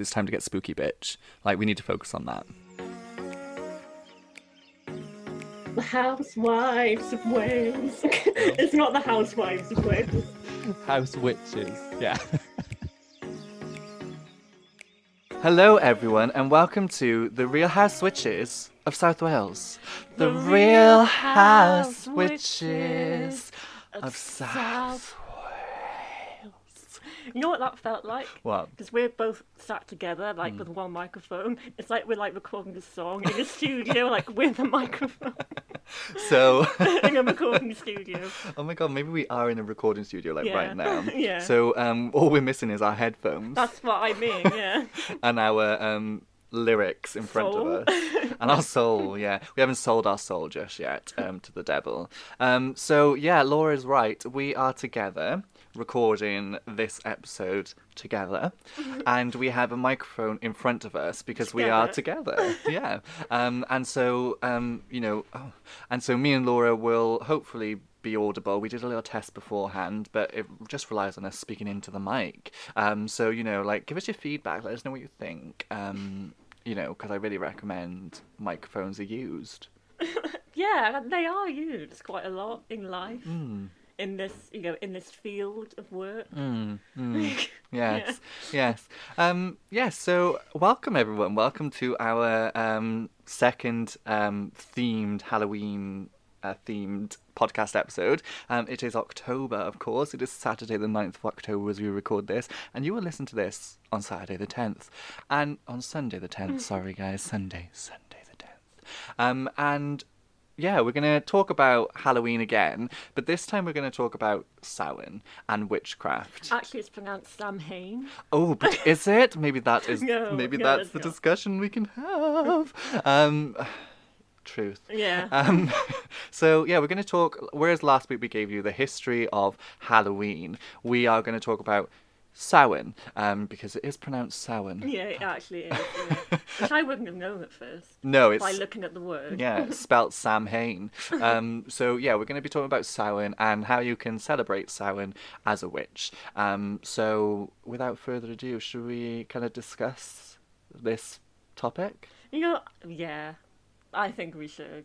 it's time to get spooky, bitch. Like, we need to focus on that. The Housewives of Wales. it's not the Housewives of Wales. House witches. Yeah. Hello, everyone, and welcome to the Real House Witches of South Wales. The, Real House Witches of South You know what that felt like? What? Because we're both sat together, like with one microphone. It's like we're like recording a song in a studio, like with a microphone So, in a recording studio. oh my god, maybe we are in a recording studio like Yeah. right now. Yeah. So, um, all we're missing is our headphones That's what I mean. Yeah. and our um lyrics in front Soul. of us. And our soul yeah. We haven't sold our soul just yet um to the devil. Um so yeah laura's right. We are together recording this episode together. And we have a microphone in front of us because we are together. Yeah. Um and so um you know oh, and so me and laura will hopefully be audible. We did a little test beforehand, but it just relies on us speaking into the mic. Um, so you know, like, give us your feedback. Let us know what you think. Um, you know, because I really recommend microphones are used. Yeah, they are used quite a lot in life. In this, you know, in this field of work. Yes, yes, um, yes. So, welcome everyone. Welcome to our um, second um, themed Halloween uh, themed podcast episode. Um, it is October, of course. It is Saturday, the 9th of October, as we record this, and you will listen to this on Saturday, the 10th, and on Sunday, the 10th. Sorry, guys, Sunday, Sunday, the 10th. Um, and yeah, we're going to talk about Halloween again, but this time we're going to talk about Samhain and witchcraft. Actually, it's pronounced Samhain. Oh, but is it? Maybe that is. No, maybe no, that's the not. discussion we can have. Um, truth. Yeah. Um, so yeah, we're going to talk. Whereas last week we gave you the history of Halloween, we are going to talk about Samhain, um, because it is pronounced Samhain. yeah, it actually is. Yeah. Which I wouldn't have known at first No, it's by looking at the word. yeah, it's spelt Sam Hain. Um, so yeah, we're going to be talking about Samhain and how you can celebrate Samhain as a witch. Um, so without further ado, should we kind of discuss this topic? You know, yeah, I think we should.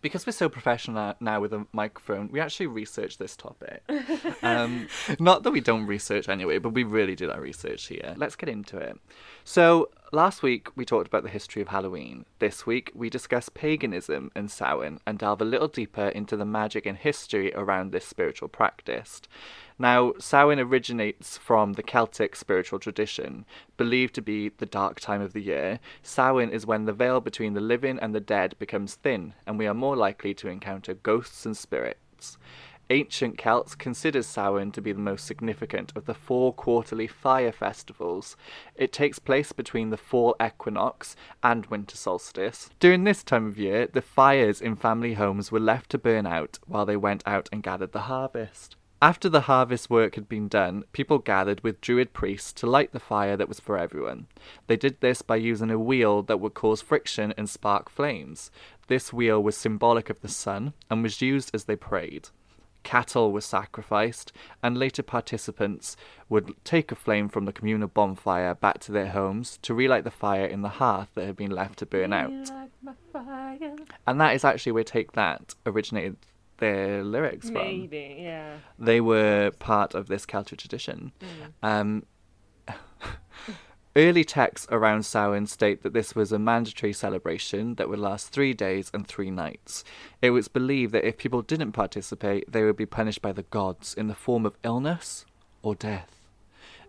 Because we're so professional now with a microphone, we actually research this topic. um, not that we don't research anyway, but we really did our research here. Let's get into it. So, last week we talked about the history of Halloween. This week we discuss paganism and Samhain and delve a little deeper into the magic and history around this spiritual practice. Now, Samhain originates from the Celtic spiritual tradition. Believed to be the dark time of the year, Samhain is when the veil between the living and the dead becomes thin, and we are more likely to encounter ghosts and spirits. Ancient Celts considered Samhain to be the most significant of the four quarterly fire festivals. It takes place between the fall equinox and winter solstice. During this time of year, the fires in family homes were left to burn out while they went out and gathered the harvest. After the harvest work had been done, people gathered with druid priests to light the fire that was for everyone. They did this by using a wheel that would cause friction and spark flames. This wheel was symbolic of the sun and was used as they prayed. Cattle were sacrificed, and later participants would take a flame from the communal bonfire back to their homes to relight the fire in the hearth that had been left to burn out. You like my fire? And that is actually where Take That originated their lyrics from Maybe, yeah. they were part of this Celtic tradition. Um, early texts around Samhain state that this was a mandatory celebration that would last three days and three nights. It was believed that if people didn't participate, they would be punished by the gods in the form of illness or death.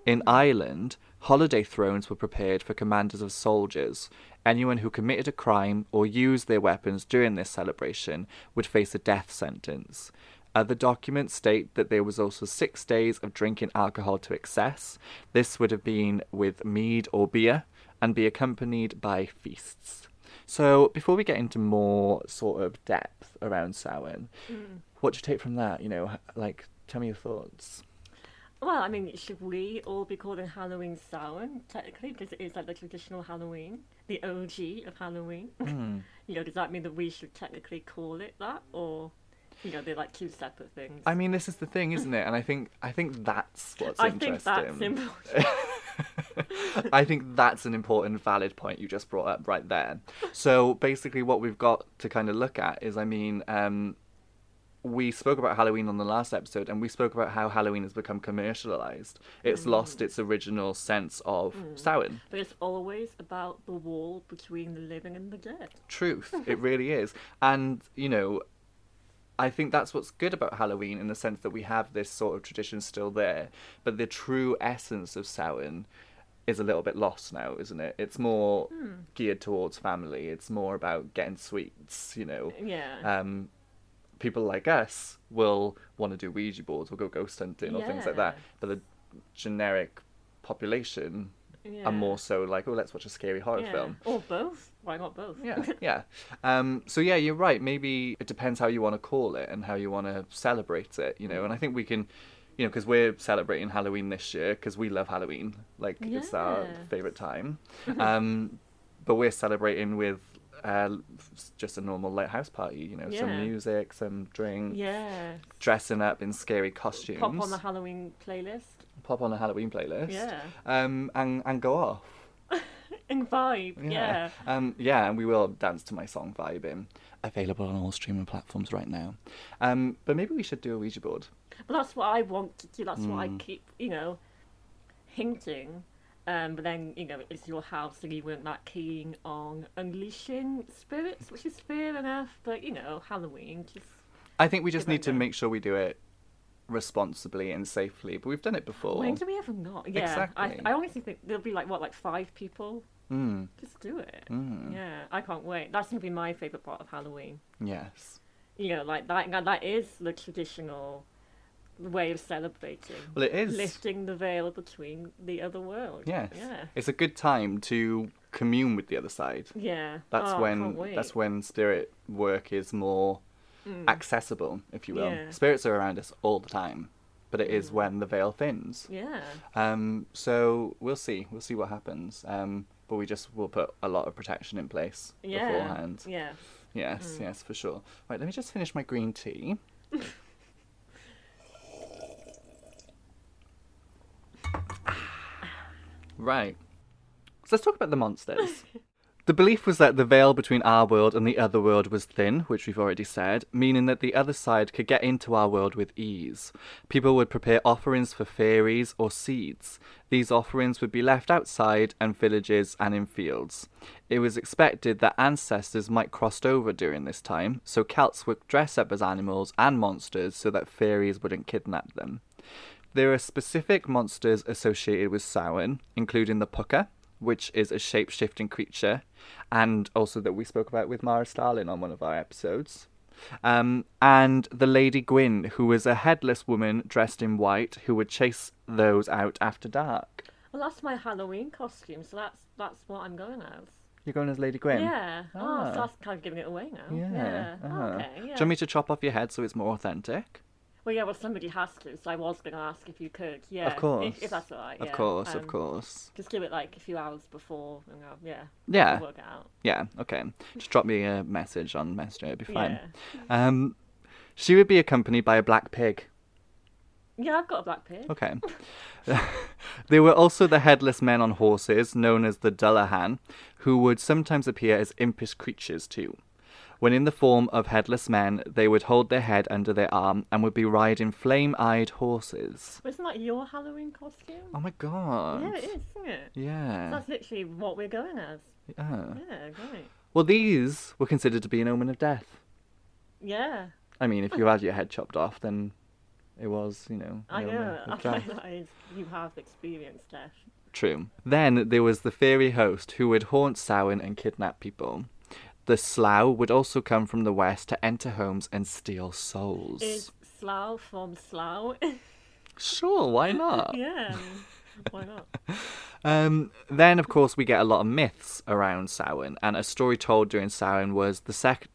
In Ireland, holiday thrones were prepared for commanders of soldiers. Anyone who committed a crime or used their weapons during this celebration would face a death sentence. Other documents state that there was also six days of drinking alcohol to excess. This would have been with mead or beer and be accompanied by feasts. So, before we get into more sort of depth around Samhain, what do you take from that? You know, like, tell me your thoughts. Well, I mean, should we all be calling Halloween Samhain, technically, because it is like the traditional Halloween, the OG of Halloween? Hmm. you know, does that mean that we should technically call it that, or you know, they're like two separate things? I mean, this is the thing, isn't it? And I think I think that's what's I interesting. think that's important. I think that's an important, valid point you just brought up right there. So basically, what we've got to kind of look at is, I mean, um, we spoke about Halloween on the last episode, and we spoke about how Halloween has become commercialized. It's lost its original sense of Samhain. But it's always about the wall between the living and the dead. Truth, it really is. And, you know, I think that's what's good about Halloween in the sense that we have this sort of tradition still there, but the true essence of Samhain is a little bit lost now, isn't it? It's more geared towards family. It's more about getting sweets, you know. Yeah. Um, people like us will want to do Ouija boards or go ghost hunting or things like that, but the generic population yeah. more so like, oh, let's watch a scary horror yeah. film. Or both. Why not both? Yeah, yeah. Um, so yeah, you're right. Maybe it depends how you want to call it and how you want to celebrate it. You know, and I think we can, you know, because we're celebrating Halloween this year because we love Halloween. Like it's our favorite time. Um, but we're celebrating with uh, just a normal lighthouse party. You know, some music, some drinks, Yeah. dressing up in scary costumes. Pop on the Halloween playlist. Pop on a Halloween playlist. Yeah. Um, and and go off. In vibe. Yeah. Um, yeah, and we will dance to my song Vibing. Available on all streaming platforms right now. Um, but maybe we should do a Ouija board. But that's what I want to do. That's what I Mm. keep, you know, hinting. Um, but then, you know, it's your house and you weren't that keen on unleashing spirits, which is fair enough. But, you know, Halloween, just. I think we just need to make sure we do it responsibly and safely. But we've done it before. When do we ever not? Yeah. Exactly. I, I honestly think there'll be like, what, like five people? Mm, Just do it. mm, Yeah, I can't wait. That's going to be my favourite part of Halloween. Yes. You know, like that, that is the traditional way of celebrating. Well, it is. Lifting the veil between the other world. Yes. Yeah. It's a good time to commune with the other side. Yeah. That's Oh, when can't wait. that's when spirit work is more Mm. accessible, if you will. Yeah. Spirits are around us all the time, but it is when the veil thins. Yeah. Um, so we'll see. We'll see what happens. Um, but we just will put a lot of protection in place Yeah. beforehand. Yeah. Yes, Mm. yes, for sure. Right, let me just finish my green tea. right. So let's talk about the monsters. The belief was that the veil between our world and the other world was thin, which we've already said, meaning that the other side could get into our world with ease. People would prepare offerings for fairies or seeds. These offerings would be left outside and villages and in fields. It was expected that ancestors might cross over during this time, so Celts would dress up as animals and monsters so that fairies wouldn't kidnap them. There are specific monsters associated with Samhain, including the Pucker, which is a shape shifting creature, and also that we spoke about with Mara Starlin on one of our episodes. Um, and the Lady Gwyn, who was a headless woman dressed in white who would chase those out after dark. Well, that's my Halloween costume, so that's that's what I'm going as. You're going as Lady Gwyn? Yeah. Oh, Ah. so that's kind of giving it away now. Yeah. Yeah. ah. Okay. Do you want me to chop off your head so it's more authentic? Well, yeah. Well, somebody has to, so I was going to ask if you could. Yeah. Of course. If, if that's all right. Of yeah. course, of Um, course. Just give it like a few hours before, and yeah. Yeah, work out. yeah, okay. Just drop me a message on Messenger, It'd be fine. Yeah. Um, she would be accompanied by a black pig. Yeah, I've got a black pig. Okay. there were also the headless men on horses, known as the Dullahan, who would sometimes appear as impish creatures too. When in the form of headless men, they would hold their head under their arm and would be riding flame eyed horses. But isn't that your Halloween costume? Oh my god. Yeah, it is, isn't it? Yeah. That's literally what we're going as. yeah. Yeah, great. Well, these were considered to be an omen of death. Yeah, I mean, if you had your head chopped off, then it was, you know. I know. I realise you have experienced death. True. Then there was the fairy host who would haunt Samhain and kidnap people. The Sluagh would also come from the west to enter homes and steal souls. Is Sluagh from Slough? Sure, why not? yeah. Why not? Um, then, of course, we get a lot of myths around Samhain, and a story told during Samhain was the, sec-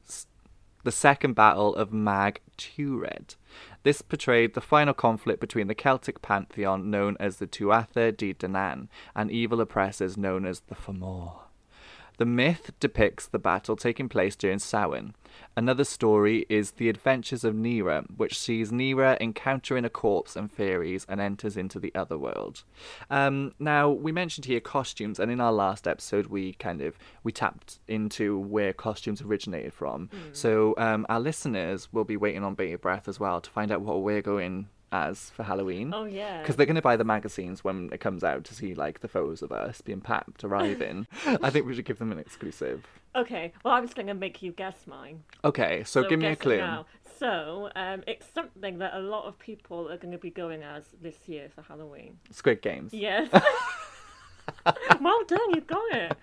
the second battle of Mag Tuired. This portrayed the final conflict between the Celtic pantheon known as the Tuatha De Danann and evil oppressors known as the Fomor. The myth depicts the battle taking place during Samhain. Another story is The Adventures of Nera, which sees Nera encountering a corpse and fairies and enters into the other world. Um, now, we mentioned here costumes, and in our last episode, we kind of we tapped into where costumes originated from. So um, our listeners will be waiting on bated breath as well to find out what we're going as for Halloween. Oh yeah. Because they're going to buy the magazines when it comes out to see like the photos of us being packed arriving. I think we should give them an exclusive. Okay. Well, I was going to make you guess mine. Okay, so, give me a clue. now. So, um, it's something that a lot of people are going to be going as this year for Halloween. Squid Games. Yes. well done, you've got it.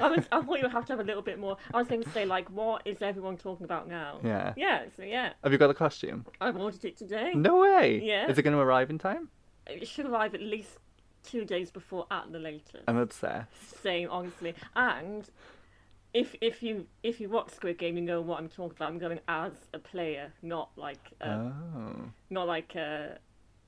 I was, I thought you would have to have a little bit more. I was going to say like, what is everyone talking about now? Yeah. Yeah. So yeah, Have you got the costume? I've ordered it today. No way. Yeah. Is it going to arrive in time? It should arrive at least two days before at the latest. I'm obsessed. Same, honestly. And if if you if you watch Squid Game, you know what I'm talking about. I'm going as a player, not like a, Oh. not like a,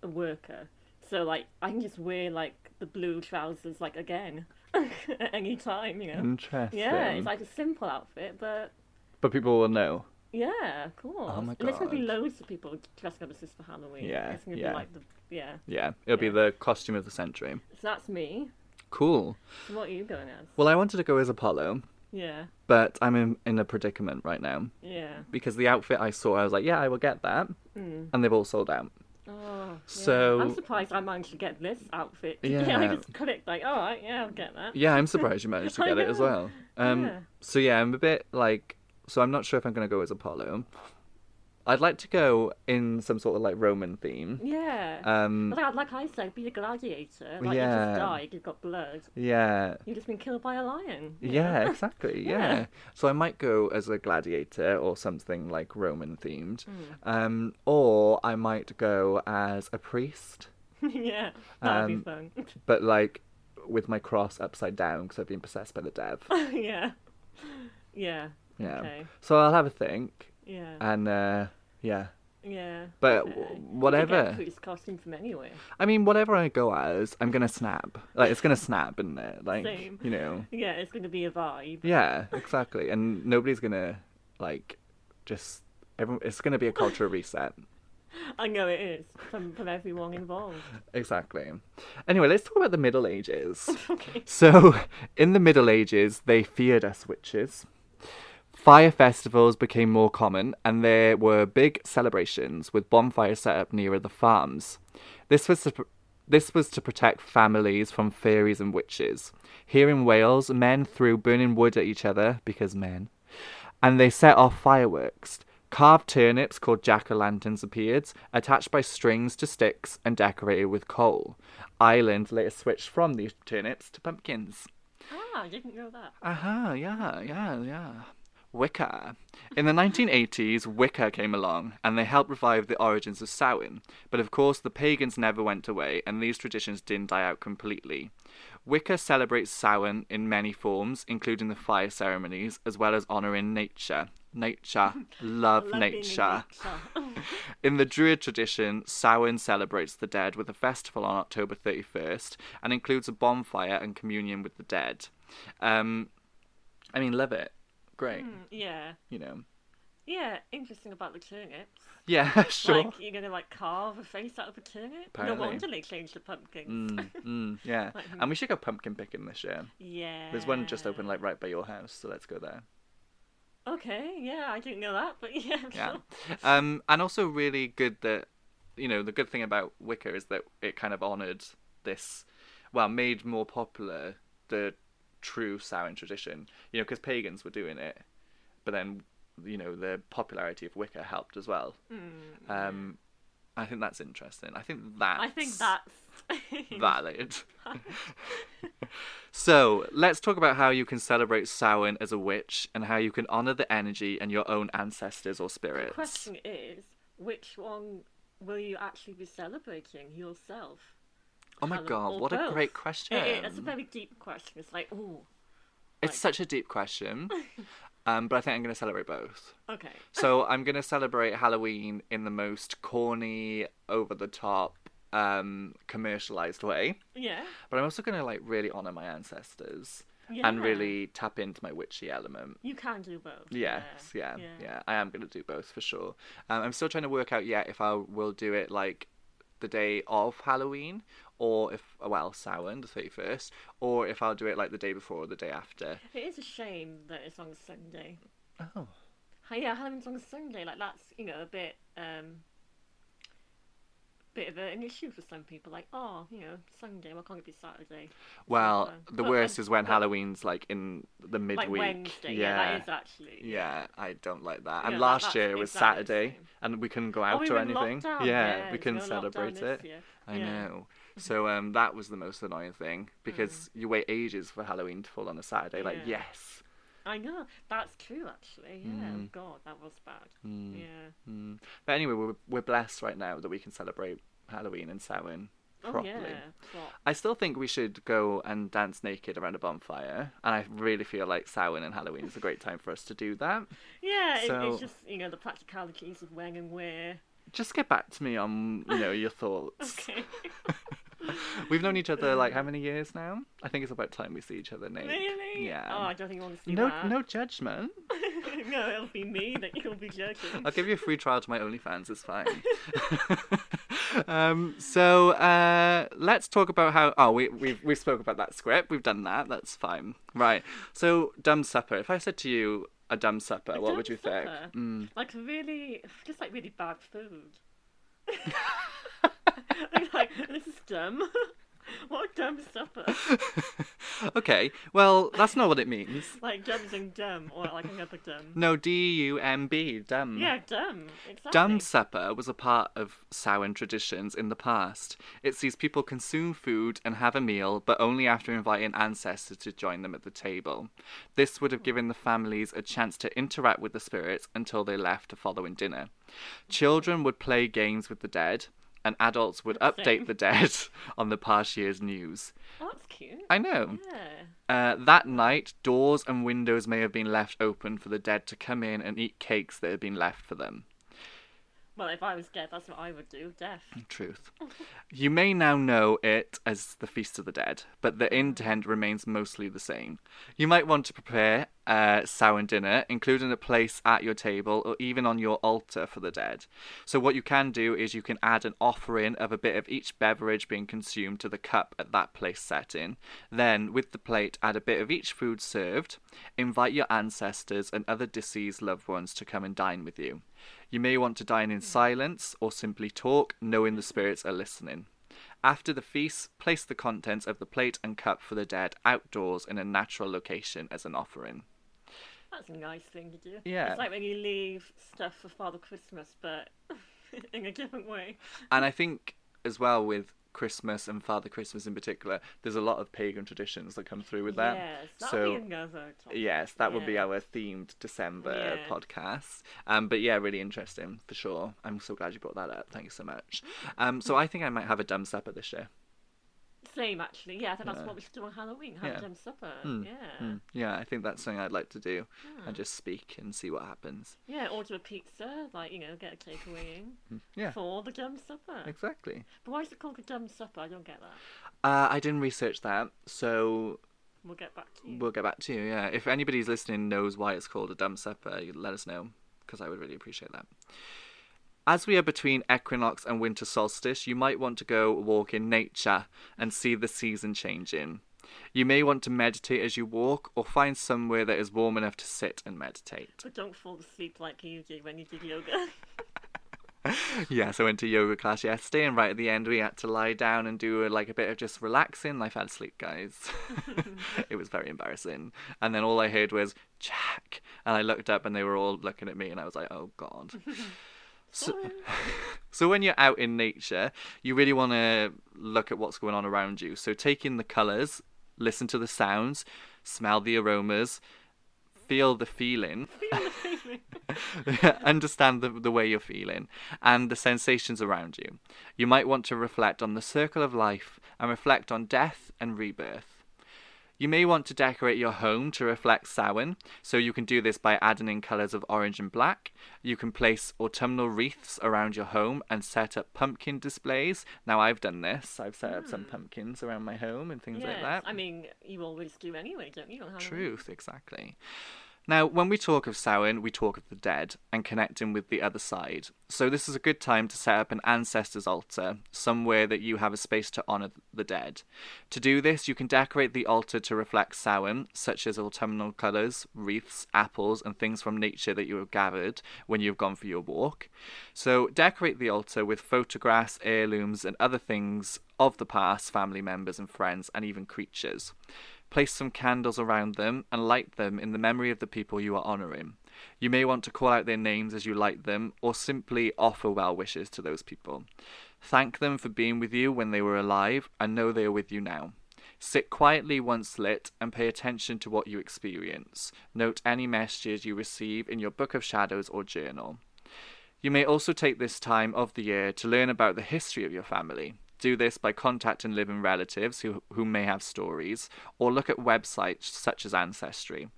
a worker. So like I can just wear like the blue trousers like again at any time, you know. Interesting. Yeah, it's like a simple outfit, but But people will know. yeah, of course. Oh my And there's gonna be loads of people dressing up as this for Halloween. Yeah, it's gonna yeah. be like the yeah. Yeah, it'll be the costume of the century. So that's me. Cool. So what are you going as? Well, I wanted to go as Apollo, Yeah, but I'm in, in a predicament right now yeah. because the outfit I saw, I was like, yeah, I will get that, Mm. and they've all sold out. Oh, yeah. So- I'm surprised I managed to get this outfit. Yeah. I just clicked like, all right, yeah, I'll get that. Yeah, I'm surprised you managed to get it as well. Um, Yeah. So yeah, I'm a bit like, so I'm not sure if I'm going to go as Apollo. I'd like to go in some sort of like Roman theme. Yeah. Um, But like I said, be a gladiator. Like you Yeah. just died, you've got blood. yeah, You've just been killed by a lion. you know? yeah, exactly. Yeah. Yeah. So I might go as a gladiator or something like Roman themed, Hmm. um, or I might go as a priest, yeah, that'd Um, be fun. but like with my cross upside down because I've been possessed by the dev. yeah. Yeah. Yeah. Okay. So I'll have a think, Yeah. and uh, yeah. yeah. But You whatever. priest costume from anywhere. I mean, whatever I go as, I'm gonna snap. Like it's gonna snap, isn't it? Like Same. you know. Yeah, it's going to be a vibe. Yeah, exactly. And nobody's gonna like just. Everyone, it's gonna be a cultural reset. I know it is from from everyone involved. Exactly. Anyway, let's talk about the Middle Ages. okay. So, in the Middle Ages, they feared us witches. Fire festivals became more common, and there were big celebrations with bonfires set up nearer the farms. This was to, this was to protect families from fairies and witches. Here in Wales, men threw burning wood at each other because men, and they set off fireworks. Carved turnips called jack o' lanterns appeared, attached by strings to sticks and decorated with coal. Ireland later switched from these turnips to pumpkins. Ah, you didn't know that. Aha, yeah, yeah, yeah. Wicca. In the 1980s, Wicca came along and they helped revive the origins of Samhain. But of course, the pagans never went away and these traditions didn't die out completely. Wicca celebrates Samhain in many forms, including the fire ceremonies, as well as honouring nature. Nature. Love Love being in nature. nature. In the Druid tradition, Samhain celebrates the dead with a festival on October 31st and includes a bonfire and communion with the dead. Um, I mean, love it. Great. Hmm, yeah. You know. Yeah, interesting about the turnips. Yeah, sure. Like, you're gonna like carve a face out of a turnip? Apparently. No wonder they changed the pumpkins. Mm, mm, yeah. Like, And we should go pumpkin picking this year. Yeah. There's one just open like right by your house, so let's go there. Okay, yeah, I didn't know that, but yeah, Yeah. sure. Um, and also really good that you know the good thing about Wicca is that it kind of honoured this, well, made more popular the true Samhain tradition. You know, because pagans were doing it, but then you know the popularity of Wicca helped as well. Mm, Um, I think that's interesting. I think that. I think that's valid. so let's talk about how you can celebrate Samhain as a witch and how you can honor the energy and your own ancestors or spirits. The question is, which one will you actually be celebrating yourself? Oh my god, or what a great question! It, it, it's a very deep question. It's like, ooh, It's such a deep question. um, but I think I'm going to celebrate both. okay. So I'm going to celebrate Halloween in the most corny, over the top, um, commercialized way, Yeah. but I'm also going to like really honor my ancestors Yeah. and really tap into my witchy element. You can do both. Yes, yeah, yeah, I am going to do both for sure. Um, I'm still trying to work out yet if I will do it like the day of Halloween or if, well, Samhain, the 31st, or if I'll do it like the day before or the day after. It is a shame that it's on a Sunday. Oh. Yeah, Halloween's on Sunday. Like that's you know a bit um bit of a, an issue for some people. Like oh you know Sunday, why can't it be Saturday? Well, So, the but, worst um, is when but- Halloween's like in the midweek. Like Wednesday. Yeah. that is actually. Yeah, I don't like that. And that- last year it was exactly Saturday, and we couldn't go Oh, out we or anything. yeah, yes, we couldn't were in lockdown celebrate it. I know. So um, that was the most annoying thing because Mm. you wait ages for Halloween to fall on a Saturday. Like, Yeah. yes. I know that's true actually. Yeah. Mm. God, that was bad. Mm, Yeah. mm. But anyway, we're we're blessed right now that we can celebrate Halloween and Samhain Oh yeah. I still think we should go and dance naked around a bonfire, and I really feel like Samhain and Halloween is a great time for us to do that. Yeah, it, So- it's just you know the practicalities of when and where. Just get back to me on you know your thoughts. Okay. We've known each other like how many years now? I think it's about time we see each other naked. really? Yeah. Oh, I don't think you want to see no, that. no judgment. no, it'll be me that you'll be judging. I'll give you a free trial to my OnlyFans. It's fine. Um, so uh, let's talk about how. Oh, we we we spoke about that script. We've done that. That's fine. Right. So dumb supper. If I said to you a dumb supper, A what dumb would you think? Mm. Like really, just like really bad food. Like, this is dumb. what a dumb supper. okay. Well, that's not what it means. Like dumb in dumb, or like another dumb. No, D U M B. Dumb. Yeah, dumb. Exactly. Dumb supper was a part of Samhain traditions in the past. It sees people consume food and have a meal, but only after inviting ancestors to join them at the table. This would have given the families a chance to interact with the spirits until they left the following dinner. Children would play games with the dead, and adults would Same. update the dead on the past year's news. Oh, that's cute. I know. Yeah. Uh, that night, doors and windows may have been left open for the dead to come in and eat cakes that had been left for them. Well, if I was dead, that's what I would do. Death. Truth. You may now know it as the Feast of the Dead, but the intent remains mostly the same. You might want to prepare uh, a Samhain dinner, including a place at your table or even on your altar for the dead. So, what you can do is you can add an offering of a bit of each beverage being consumed to the cup at that place setting. Then, with the plate, add a bit of each food served. Invite your ancestors and other deceased loved ones to come and dine with you. You may want to dine in silence or simply talk, knowing the spirits are listening. After the feast, place the contents of the plate and cup for the dead outdoors in a natural location as an offering. That's a nice thing to do. Yeah. It's like when you leave stuff for Father Christmas, but in a different way. And I think as well with Christmas and Father Christmas in particular, there's a lot of pagan traditions that come through with that. Yes, so be another topic. yes, that would be our themed December Yeah. podcast. Um, but yeah, really interesting for sure. I'm so glad you brought that up. Thank you so much. Um, so I think I might have a dumb supper this year. Same, actually. Yeah, I think that's Yeah. what we should do on Halloween. Have Yeah. a dumb supper. Mm, Yeah. Mm, yeah, I think that's something I'd like to do Hmm. and just speak and see what happens. Yeah, order a pizza, like, you know, get a takeaway in Mm, Yeah, for the dumb supper. exactly. But why is it called a dumb supper? I don't get that. Uh, I didn't research that, so We'll get back to you. we'll get back to you. Yeah, if anybody's listening knows why it's called a dumb supper, let us know because I would really appreciate that. As we are between equinox and winter solstice, you might want to go walk in nature and see the season changing. You may want to meditate as you walk or find somewhere that is warm enough to sit and meditate. But don't fall asleep like you did when you did yoga. yes, I went to yoga class yesterday, and right at the end, we had to lie down and do uh, like a bit of just relaxing. I fell asleep, guys. it was very embarrassing. And then all I heard was Jack, and I looked up, and they were all looking at me, and I was like, oh god. So, so when you're out in nature, you really want to look at what's going on around you. So take in the colours, listen to the sounds, smell the aromas, feel the feeling. Feel the feeling. understand the, the way you're feeling and the sensations around you. You might want to reflect on the circle of life and reflect on death and rebirth. You may want to decorate your home to reflect Samhain, so you can do this by adding in colours of orange and black. You can place autumnal wreaths around your home and set up pumpkin displays. Now, I've done this. I've set up some hmm. pumpkins around my home and things like Yes, that. I mean, you always do anyway, don't you? Truth, exactly. Now, when we talk of Samhain, we talk of the dead and connecting with the other side. So, this is a good time to set up an ancestor's altar, somewhere that you have a space to honour the dead. To do this, you can decorate the altar to reflect Samhain, such as autumnal colours, wreaths, apples, and things from nature that you have gathered when you've gone for your walk. So, decorate the altar with photographs, heirlooms, and other things of the past, family members and friends, and even creatures. Place some candles around them and light them in the memory of the people you are honouring. You may want to call out their names as you light them, or simply offer well wishes to those people. Thank them for being with you when they were alive and know they are with you now. Sit quietly once lit and pay attention to what you experience. Note any messages you receive in your Book of Shadows or journal. You may also take this time of the year to learn about the history of your family. Do this by contacting living relatives who, who may have stories, or look at websites such as Ancestry.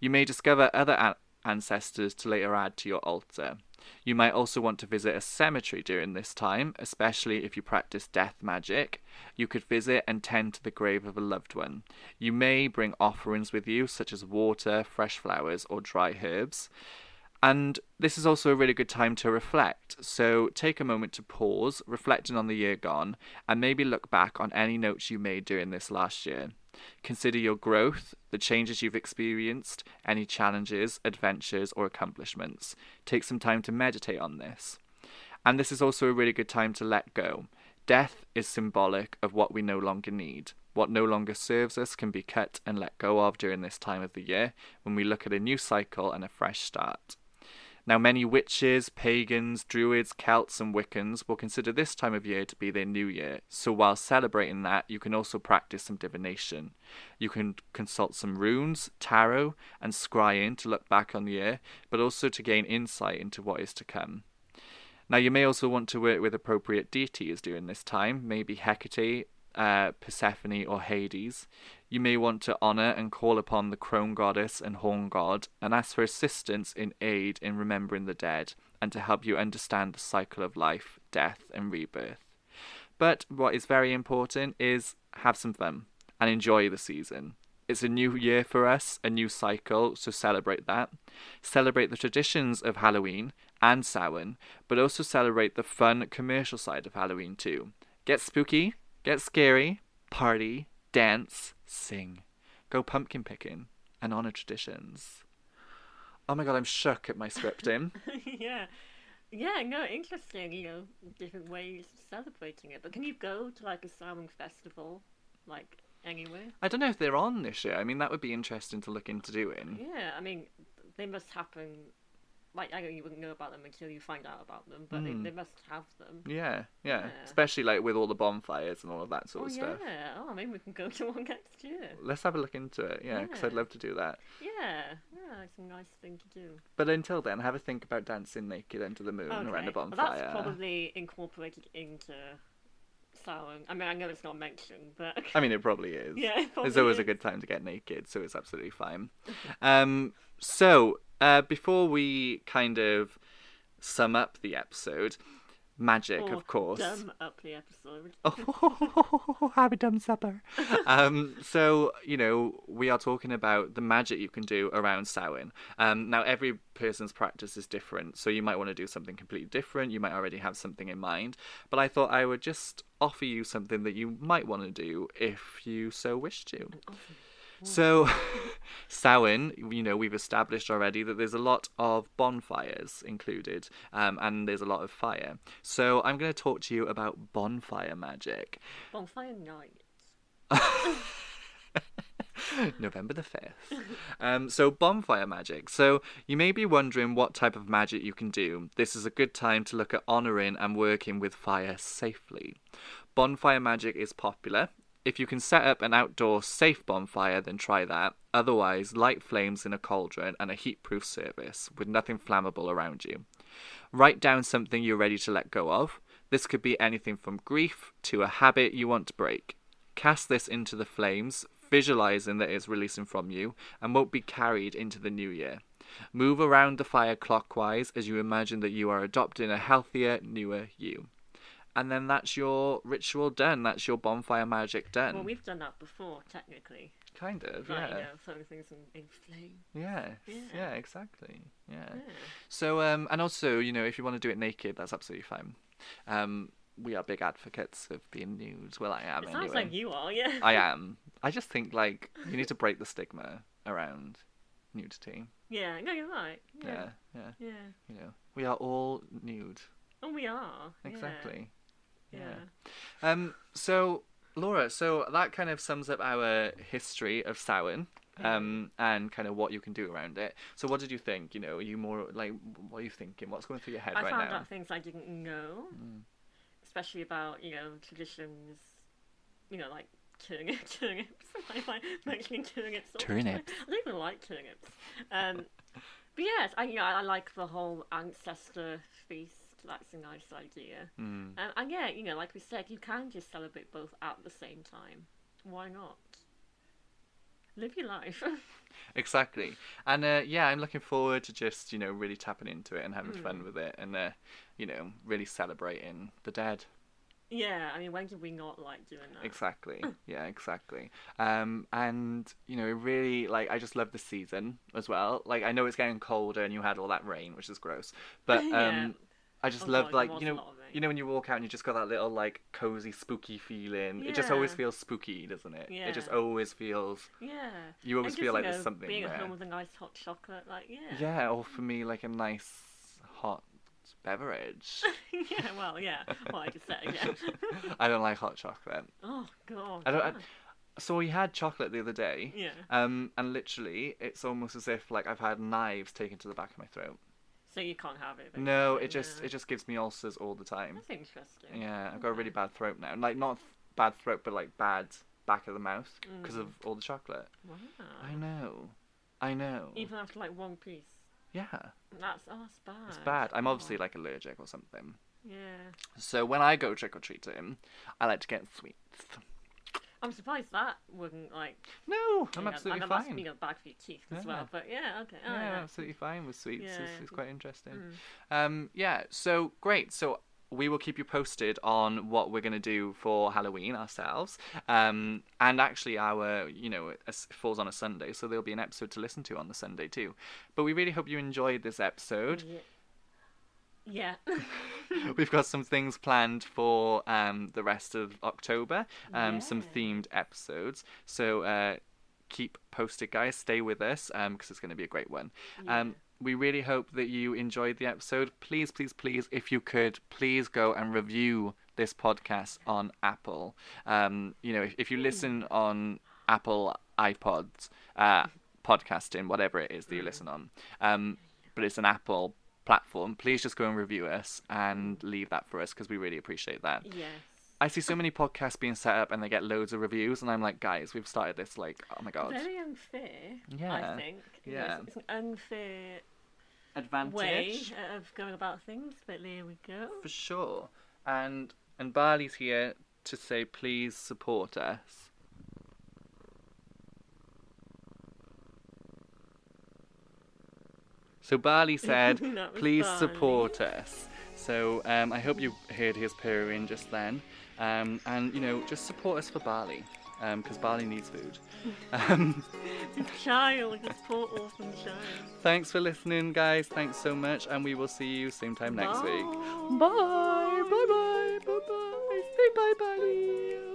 You may discover other an- ancestors to later add to your altar. You might also want to visit a cemetery during this time, especially if you practice death magic. You could visit and tend to the grave of a loved one. You may bring offerings with you, such as water, fresh flowers, or dry herbs. And this is also a really good time to reflect. So take a moment to pause, reflecting on the year gone, and maybe look back on any notes you made during this last year. Consider your growth, the changes you've experienced, any challenges, adventures, or accomplishments. Take some time to meditate on this. And this is also a really good time to let go. Death is symbolic of what we no longer need. What no longer serves us can be cut and let go of during this time of the year when we look at a new cycle and a fresh start. Now, many witches, pagans, druids, Celts, and Wiccans will consider this time of year to be their new year. So, while celebrating that, you can also practice some divination. You can consult some runes, tarot, and scrying to look back on the year, but also to gain insight into what is to come. Now, you may also want to work with appropriate deities during this time, maybe Hecate, uh, Persephone, or Hades. You may want to honour and call upon the crone goddess and horn god and ask for assistance in aid in remembering the dead and to help you understand the cycle of life, death, and rebirth. But what is very important is have some fun and enjoy the season. It's a new year for us, a new cycle, so celebrate that. Celebrate the traditions of Halloween and Samhain, but also celebrate the fun commercial side of Halloween too. Get spooky, get scary, party, dance, sing, go pumpkin picking, and honour traditions. Oh my god, I'm shook at my scripting. yeah. Yeah, no, interesting, you know, different ways of celebrating it. But can you go to like a Samhain festival, like anywhere? I don't know if they're on this year. I mean, that would be interesting to look into doing. Yeah, I mean, they must happen. Like, I know you wouldn't know about them until you find out about them, but Hmm. they, they must have them. Yeah, yeah, Yeah. Especially like with all the bonfires and all of that sort Oh of stuff. yeah. Oh, maybe we can go to one next year. Let's have a look into it, yeah, because I'd love to do that. Yeah, yeah, it's a nice thing to do. But until then, have a think about dancing naked under the moon around a Okay, well, bonfire. that's probably incorporated into. I mean, I know it's not mentioned, but I mean, it probably is. yeah, it There's probably always a good time to get naked, so it's absolutely fine. um, so, uh, before we kind of sum up the episode, magic, Or of course. Dumb up the episode. Oh, have a dumb supper. um, so, you know, we are talking about the magic you can do around Samhain. Um, now, every person's practice is different, so you might want to do something completely different. You might already have something in mind. But I thought I would just offer you something that you might want to do if you so wish to. So, Samhain, you know, we've established already that there's a lot of bonfires included, um, and there's a lot of fire. So, I'm going to talk to you about bonfire magic. Bonfire night. November the 5th. Um, so, bonfire magic. So, you may be wondering what type of magic you can do. This is a good time to look at honouring and working with fire safely. Bonfire magic is popular. If you can set up an outdoor safe bonfire, then try that. Otherwise, light flames in a cauldron and a heat proof surface with nothing flammable around you. Write down something you're ready to let go of. This could be anything from grief to a habit you want to break. Cast this into the flames, visualizing that it's releasing from you and won't be carried into the new year. Move around the fire clockwise as you imagine that you are adopting a healthier, newer you. And then that's your ritual done. That's your bonfire magic done. Well, we've done that before, technically. kind of, Like, yeah. you know, throwing things in, in flame. Yes. Yeah. Yeah. exactly. Yeah. Yeah. So, um, and also, you know, if you want to do it naked, that's absolutely fine. Um, we are big advocates of being nude. Well, I am It anyway. sounds like you are, yeah. I am. I just think like you need to break the stigma around nudity. Yeah, no, you're right. Yeah. Yeah. Yeah. Yeah. You know, we are all nude. Oh, we are. Exactly. Yeah. Yeah. Um. So, Laura, so that kind of sums up our history of Samhain. Um, and kind of what you can do around it. So, what did you think? You know, are you more like, what are you thinking? What's going through your head I right now? I found out things I didn't know, Mm. especially about you know traditions, you know like turnip, turnips. Why am I mentioning turnips? all the time? Turnips. I don't even like turnips. Um, but yes, I you know I like the whole ancestor feast. That's a nice idea. Mm. Um, and yeah, you know, like we said, you can just celebrate both at the same time. Why not? Live your life. Exactly. And uh, yeah, I'm looking forward to just, you know, really tapping into it and having Hmm. fun with it and, uh, you know, really celebrating the dead. yeah, I mean, when did we not like doing that? Exactly. yeah, exactly. Um, and, you know, it really, like, I just love the season as well. Like, I know it's getting colder and you had all that rain, which is gross. But, um, Yeah. I just Oh love, God, like, you know, lot of rain. you know, when you walk out and you just got that little, like, cozy, spooky feeling. It just always feels spooky, doesn't it? It just always feels, Yeah. you always And feel like you there's something Being there. at home with a nice hot chocolate, like, yeah. Yeah, or for me, like a nice hot beverage. yeah, well, yeah. Well, I just said, yeah. I don't like hot chocolate. oh, God. I don't. I, so we had chocolate the other day, Yeah. um, and literally, it's almost as if like I've had knives taken to the back of my throat. So you can't have it. No, it just it just gives me ulcers all the time. That's interesting. Yeah, I've got a really bad throat now. Like not bad throat, but like bad back of the mouth because Mm. of all the chocolate. Wow. I know, I know. Even after like one piece. Yeah, That's, oh, that's bad. it's bad. I'm obviously Oh, like allergic or something. Yeah. So when I go trick or treating, I like to get sweets. I'm surprised that wouldn't, like. No, I'm know, absolutely and that's, fine. Know, bad for your teeth as Yeah. well. But yeah, okay. Oh, yeah, yeah. Absolutely fine with sweets. Yeah. It's, it's quite interesting. Mm. Um, yeah, so great. So we will keep you posted on what we're going to do for Halloween ourselves. Um, and actually, our, you know, it it falls on a Sunday, so there'll be an episode to listen to on the Sunday too. But we really hope you enjoyed this episode. Yeah. Yeah. We've got some things planned for um, the rest of October, um, some themed episodes. So uh, keep posted, guys. Stay with us because it's going to be a great one. Um, we really hope that you enjoyed the episode. Please, please, please, if you could, please go and review this podcast on Apple. Um, you know, if, if you listen on Apple iPods, uh, podcasting, whatever it is that you listen on, um, but it's an Apple platform, please just go and review us and leave that for us because we really appreciate that. yes. I see so many podcasts being set up and they get loads of reviews, and I'm like, guys, we've started this like, oh my god, Very unfair. Yeah. I think. Yeah. it's, it's an unfair advantage way of going about things, but there we go. for sure. And and Barley's here to say, please support us. So Barley said, please Barley. support us. So um, I hope you heard his purring just then. Um, and, you know, just support us for Barley. Because Barley needs food. Um, This child, this poor orphan child. thanks for listening, guys. Thanks so much. And we will see you same time next week. Bye. Bye. Bye bye. Bye bye. Say bye, Barley.